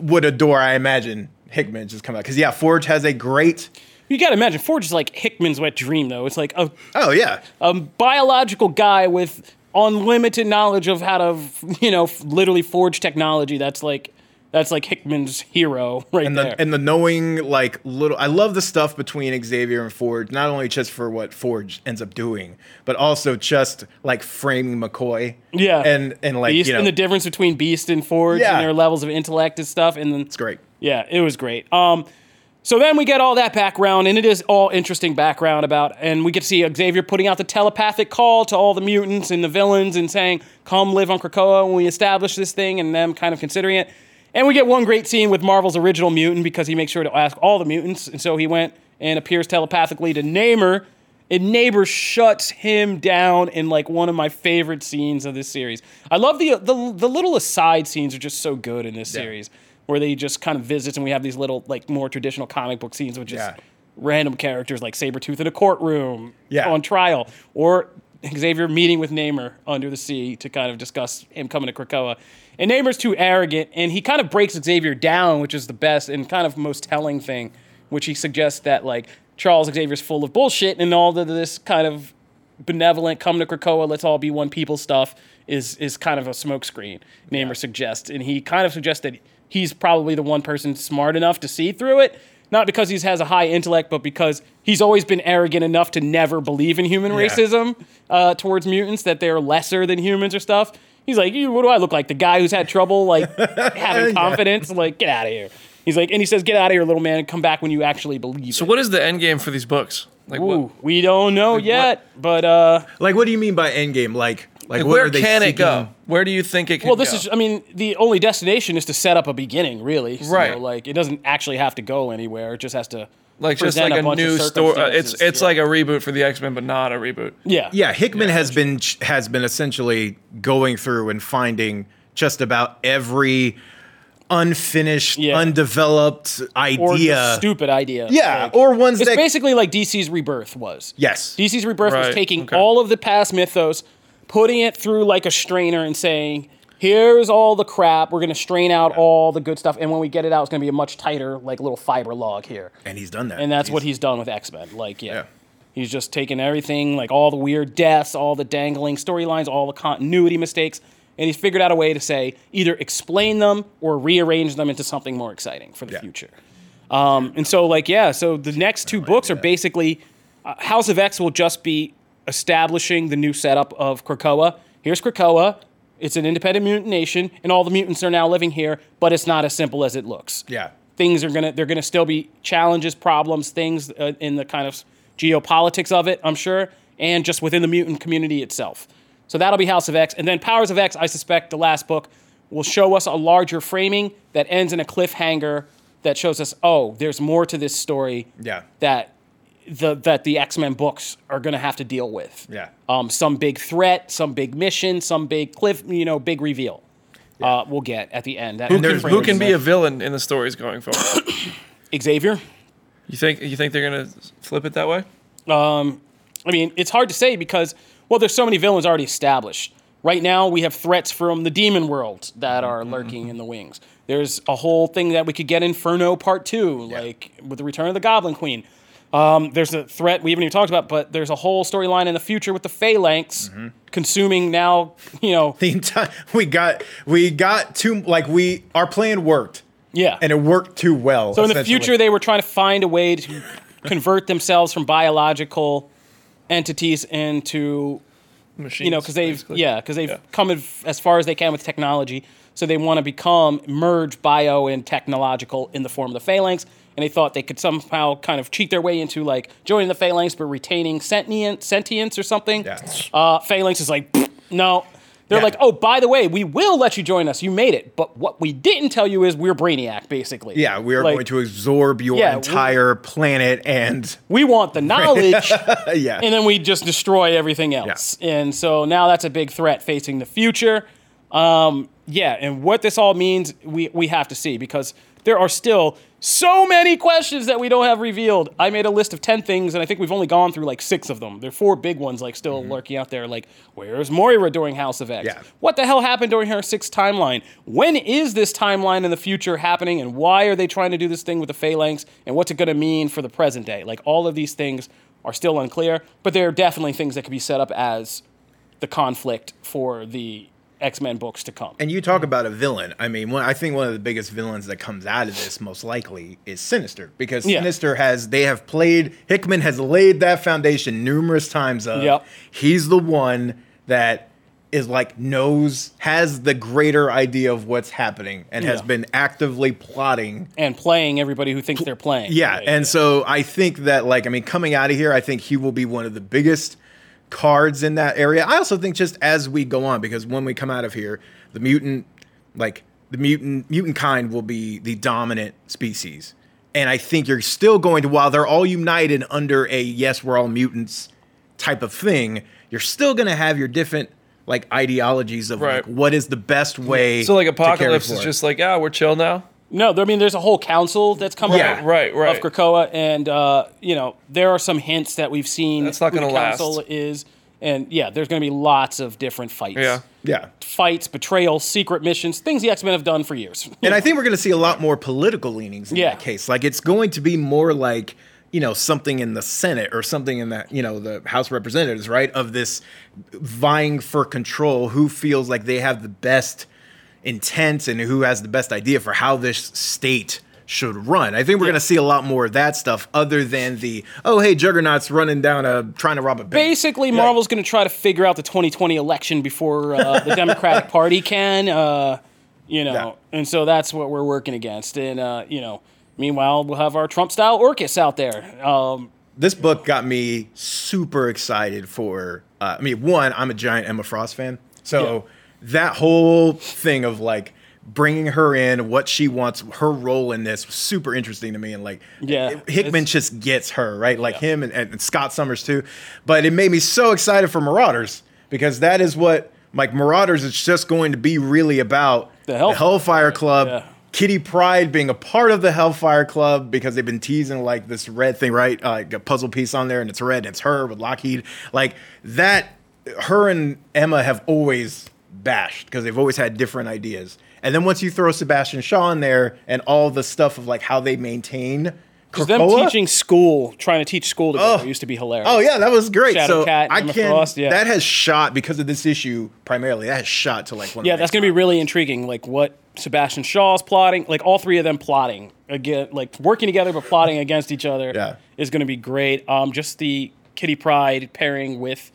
would adore. I imagine Hickman just come out because yeah, Forge has a great. You gotta imagine Forge is like Hickman's wet dream, though. It's like a, Oh yeah, a biological guy with unlimited knowledge of how to, you know, literally forge technology. That's like that's like Hickman's hero right and there. the and the knowing like little. I love the stuff between Xavier and Forge, not only just for what Forge ends up doing, but also just like framing McCoy. yeah, and and like Beast you know, and the difference between Beast and Forge Yeah. and their levels of intellect and stuff. And then it's great. Yeah, it was great. Um, so then we get all that background, and it is all interesting background about, and we get to see Xavier putting out the telepathic call to all the mutants and the villains and saying, "Come live on Krakoa when we establish this thing," and them kind of considering it. And we get one great scene with Marvel's original mutant because he makes sure to ask all the mutants, and so he went and appears telepathically to Namor, and Namor shuts him down in like one of my favorite scenes of this series. I love the the, the little aside scenes are just so good in this series where they just kind of visits and we have these little like more traditional comic book scenes with just Yeah. random characters like Sabretooth in a courtroom Yeah. on trial or Xavier meeting with Namor under the sea to kind of discuss him coming to Krakoa. And Namor's too arrogant and he kind of breaks Xavier down, which is the best and kind of most telling thing, which he suggests that like Charles Xavier's full of bullshit and all of this kind of benevolent come to Krakoa, let's all be one people stuff is is kind of a smokescreen. Namor suggests, and he kind of suggests that he's probably the one person smart enough to see through it. not because he has a high intellect, but because he's always been arrogant enough to never believe in human Yeah. racism uh, towards mutants, that they're lesser than humans or stuff. He's like, "You- what do I look like? The guy who's had trouble like having confidence? Like, get out of here. He's like, and he says, "Get out of here, little man, and come back when you actually believe." So it. what is the end game for these books? Like, Ooh, what, we don't know yet, but uh, Like, what do you mean by end game? like, like where are they can it go? Where do you think it can go? well, this go? is. I mean, the only destination is to set up a beginning, really. So, Right. Like, it doesn't actually have to go anywhere. It just has to. like just like a, bunch of new story. Uh, it's it's Yeah. like a reboot for the X Men, but not a reboot. yeah, Yeah, Hickman has been has been essentially going through and finding just about every unfinished, Yeah. undeveloped idea. just stupid idea. yeah, Like, or ones it's that basically like DC's Rebirth was. yes, DC's Rebirth was taking okay. all of the past mythos, putting it through like a strainer and saying, here's all the crap. We're going to strain out all the good stuff. And when we get it out, it's going to be a much tighter, like little fiber log here. and he's done that, And that's what he's done with X Men. Like, yeah. Yeah. He's just taken everything, like all the weird deaths, all the dangling storylines, all the continuity mistakes, and he's figured out a way to say either explain them or rearrange them into something more exciting for the Yeah. future. Um, and so, like, yeah, so the next two books are basically uh, House of X will just be establishing the new setup of Krakoa. Here's Krakoa. It's an independent mutant nation, and all the mutants are now living here, but it's not as simple as it looks yeah. things are gonna they're gonna still be challenges, problems, things uh, in the kind of geopolitics of it. I'm sure, and just within the mutant community itself. So that'll be House of X, and then Powers of X. I suspect the last book will show us a larger framing that ends in a cliffhanger that shows us, oh, there's more to this story. Yeah. That the that the X Men books are gonna have to deal with. Yeah. Um, some big threat, some big mission, some big cliff, you know, big reveal. Uh, we'll get at the end. That Who can, who can be a villain in the stories going forward? Xavier? you think you think they're gonna flip it that way? Um, I mean, it's hard to say because, well, there's so many villains already established. Right now, we have threats from the demon world that are lurking in the wings. There's a whole thing that we could get Inferno Part 2, like with the return of the Goblin Queen. Um, there's a threat we haven't even talked about, but there's a whole storyline in the future with the Phalanx consuming now, you know, The entire we got we got too like we our plan worked yeah. and it worked too well. So in the future, they were trying to find a way to convert themselves from biological entities into Machines, you know, because they've basically. yeah, because they've Yeah. come as as far as they can with technology. So they want to become merge bio and technological in the form of the phalanx, and they thought they could somehow kind of cheat their way into like joining the phalanx but retaining sentient sentience or something. Yeah. Uh, phalanx is like no. They're Yeah. like, oh, by the way, we will let you join us. You made it, but what we didn't tell you is we're Brainiac, basically. yeah, we are Like, going to absorb your Yeah, we- entire planet and We want the knowledge. yeah. and then we just destroy everything else. And so now that's a big threat facing the future. Um, yeah, and what this all means, we, we have to see because there are still so many questions that we don't have revealed. I made a list of 10 things, and I think we've only gone through like six of them. There are four big ones like still mm-hmm. lurking out there, like where's Moira during House of X? Yeah. What the hell happened during her sixth timeline? When is this timeline in the future happening, and why are they trying to do this thing with the Phalanx, and what's it going to mean for the present day? Like all of these things are still unclear, but there are definitely things that could be set up as the conflict for the X Men books to come. And you talk about a villain. I mean, one, I think one of the biggest villains that comes out of this, most likely, is Sinister, because Yeah. Sinister has they have played. Hickman has laid that foundation numerous times. Of Yep. he's the one that is like knows has the greater idea of what's happening and has been actively plotting and playing everybody who thinks they're playing. Yeah, Like, and so I think that like I mean coming out of here, I think he will be one of the biggest cards in that area. I also think just as we go on, because when we come out of here, the mutant, like the mutant mutant kind will be the dominant species. And I think you're still going to, while they're all united under a yes, we're all mutants type of thing, you're still gonna have your different like ideologies of Right. like what is the best way So like to Apocalypse is just like, ah, we're chill now. No, I mean, there's a whole council that's coming Yeah, out right, right. of Krakoa, and uh, you know there are some hints that we've seen. That's not who the gonna last. council is, and yeah, there's going to be lots of different fights. Yeah. yeah. fights, betrayal, secret missions, things the X Men have done for years. And I think we're going to see a lot more political leanings in Yeah. that case. Like it's going to be more like you know something in the Senate or something in that you know the House of Representatives, right? Of this vying for control, who feels like they have the best intent and who has the best idea for how this state should run. I think we're Yeah. going to see a lot more of that stuff other than the oh hey Juggernaut's running down a trying to rob a bank. Basically, Marvel's going to try to figure out the 2020 election before uh, the Democratic Party can, uh, you know, Yeah. and so that's what we're working against. And uh, you know, meanwhile, we'll have our Trump-style Orchis out there. Um, this book got me super excited for uh, i mean one i'm a giant emma frost fan so that whole thing of like bringing her in what she wants her role in this was super interesting to me and like Yeah, hickman just gets her right like him and, and scott summers too but it made me so excited for marauders because that is what like marauders is just going to be really about The Hellfire hellfire club yeah. Kitty Pryde being a part of the Hellfire Club because they've been teasing like this red thing, right? Uh, like a puzzle piece on there, and it's red. And it's her with Lockheed. Like that, her and Emma have always bashed because they've always had different ideas. And then once you throw Sebastian Shaw in there and all the stuff of like how they maintain Because them teaching school, trying to teach school together Oh. used to be hilarious. Oh yeah, that was great. Shadow so Cat, I can Frost, yeah. that has shot because of this issue primarily. That has shot to like one. Yeah, that's going to be really intriguing. Like what Sebastian Shaw's plotting, like all three of them plotting again, like working together but plotting against each other. Yeah. is going to be great. Um, just the Kitty Pryde pairing with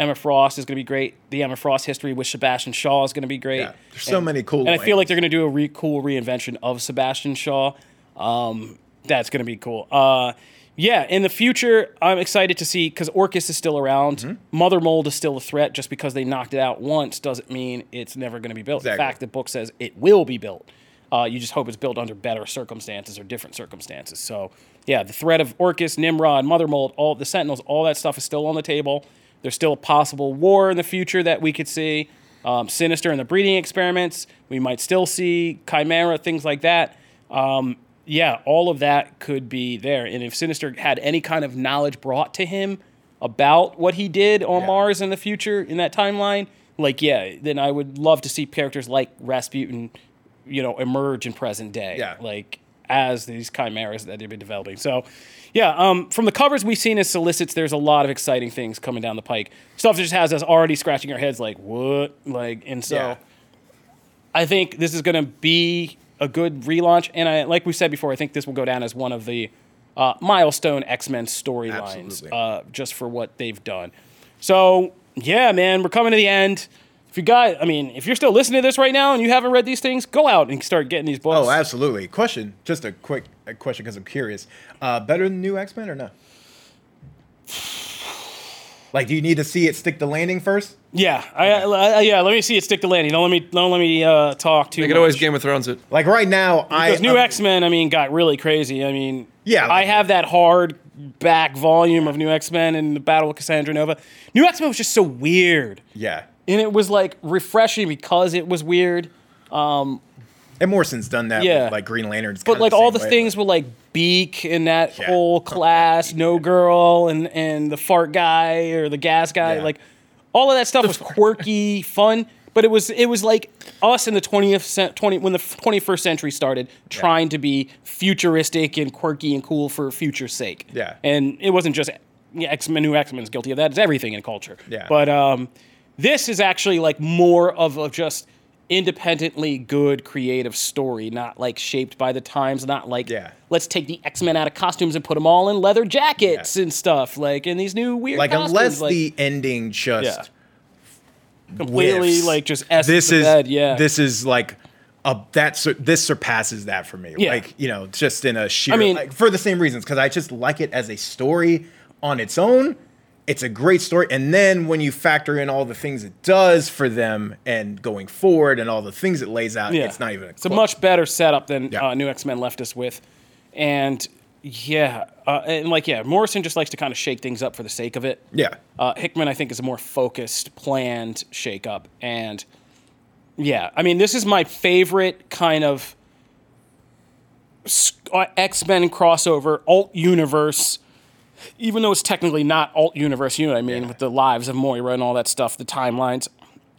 Emma Frost is going to be great. The Emma Frost history with Sebastian Shaw is going to be great. Yeah, there's so many cool And I feel like they're going to do a re- cool reinvention of Sebastian Shaw. Um, that's going to be cool. Uh, yeah, in the future, I'm excited to see because Orchis is still around. Mm-hmm. Mother Mold is still a threat. Just because they knocked it out once doesn't mean it's never going to be built. Exactly. In fact, the book says it will be built. Uh, you just hope it's built under better circumstances or different circumstances. So, yeah, the threat of Orchis, Nimrod, Mother Mold, all the Sentinels, all that stuff is still on the table. There's still a possible war in the future that we could see. Um, Sinister and the breeding experiments. We might still see Chimera, things like that. Um, yeah, all of that could be there. And if Sinister had any kind of knowledge brought to him about what he did on Yeah. Mars in the future in that timeline, like yeah, then I would love to see characters like Rasputin, you know, emerge in present day. Yeah. Like as these chimeras that they've been developing. So yeah, um, from the covers we've seen as solicits, there's a lot of exciting things coming down the pike. Stuff that just has us already scratching our heads like, what? Like, and so Yeah. I think this is going to be a good relaunch, and I, like we said before, I think this will go down as one of the uh, milestone X Men storylines, uh, just for what they've done. So yeah, man, we're coming to the end. If you guys, I mean, if you're still listening to this right now and you haven't read these things, go out and start getting these books. Oh, absolutely. Question, just a quick a question because I'm curious. Uh, better than new X Men or no? Like, do you need to see it stick the landing first? yeah, I, I- yeah. Let me see it stick the landing. Don't let me don't let me uh, talk too. They could always much. Game of Thrones it. Like right now, I Because New I'm- X Men, I mean, got really crazy. I mean, Yeah, I have that hard back volume of New X Men and the Battle of Cassandra Nova. New X Men was just so weird, Yeah, and it was like refreshing because it was weird. And Morrison's done that. Yeah. with, like Green Lantern. It's But like all the way, things with like Beak and that Yeah. whole class, No Girl, and and the fart guy or the gas guy, Yeah. like all of that stuff was quirky, fun. But it was it was like us in the twentieth cent twenty when the twenty first century started, trying to be futuristic and quirky and cool for future's sake. Yeah. and it wasn't just X Men. New X Men's guilty of that. It's everything in culture. Yeah. but um, this is actually like more of a just independently good creative story, not like shaped by the times, not like Yeah. let's take the X Men out of costumes and put them all in leather jackets and stuff, like in these new weird like costumes, unless like, the ending just yeah. completely whiffs. like just S this is bed, yeah. this is like a that sur- this surpasses that for me. Yeah. Like you know, just in a sheer I mean- like, for the same reasons because I just like it as a story on its own. It's a great story, and then when you factor in all the things it does for them and going forward, and all the things it lays out, yeah. it's not even. It's a much better setup than Yeah. uh, New X Men left us with, and yeah, uh, and like yeah, Morrison just likes to kind of shake things up for the sake of it. Yeah, Uh, Hickman, I think, is a more focused, planned shakeup. And yeah, I mean, this is my favorite kind of X Men crossover, alt universe, even though it's technically not alt universe, you know what I mean, Yeah. with the lives of Moira and all that stuff, the timelines,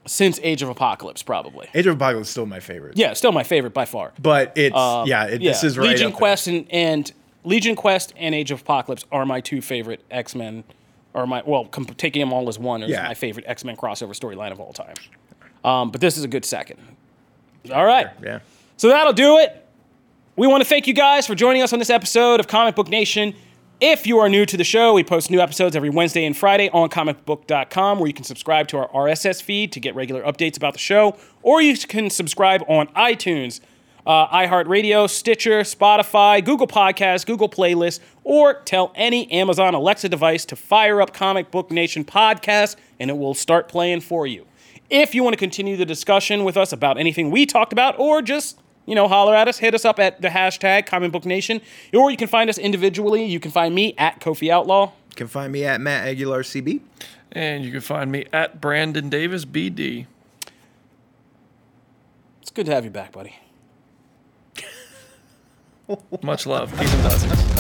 since Age of Apocalypse, probably. Age of Apocalypse is still my favorite. Yeah, still my favorite by far. but it's Uh, yeah, it, this is right Legion. Quest and, and Legion Quest and Age of Apocalypse are my two favorite X Men, or my well, comp- taking them all as one is Yeah. my favorite X Men crossover storyline of all time. Um, but this is a good second. All right, Yeah, so that'll do it. We want to thank you guys for joining us on this episode of Comic Book Nation. If you are new to the show, we post new episodes every Wednesday and Friday on comicbook.com, where you can subscribe to our RSS feed to get regular updates about the show, or you can subscribe on iTunes, uh, iHeartRadio, Stitcher, Spotify, Google Podcasts, Google Playlists, or tell any Amazon Alexa device to fire up Comic Book Nation podcast, and it will start playing for you. If you want to continue the discussion with us about anything we talked about, or just you know, holler at us, hit us up at the hashtag Comic Book Nation, or you can find us individually. You can find me at Kofi Outlaw. You can find me at Matt Aguilar CB. And you can find me at Brandon Davis BD. It's good to have you back, buddy. Much love. Peace and blessings.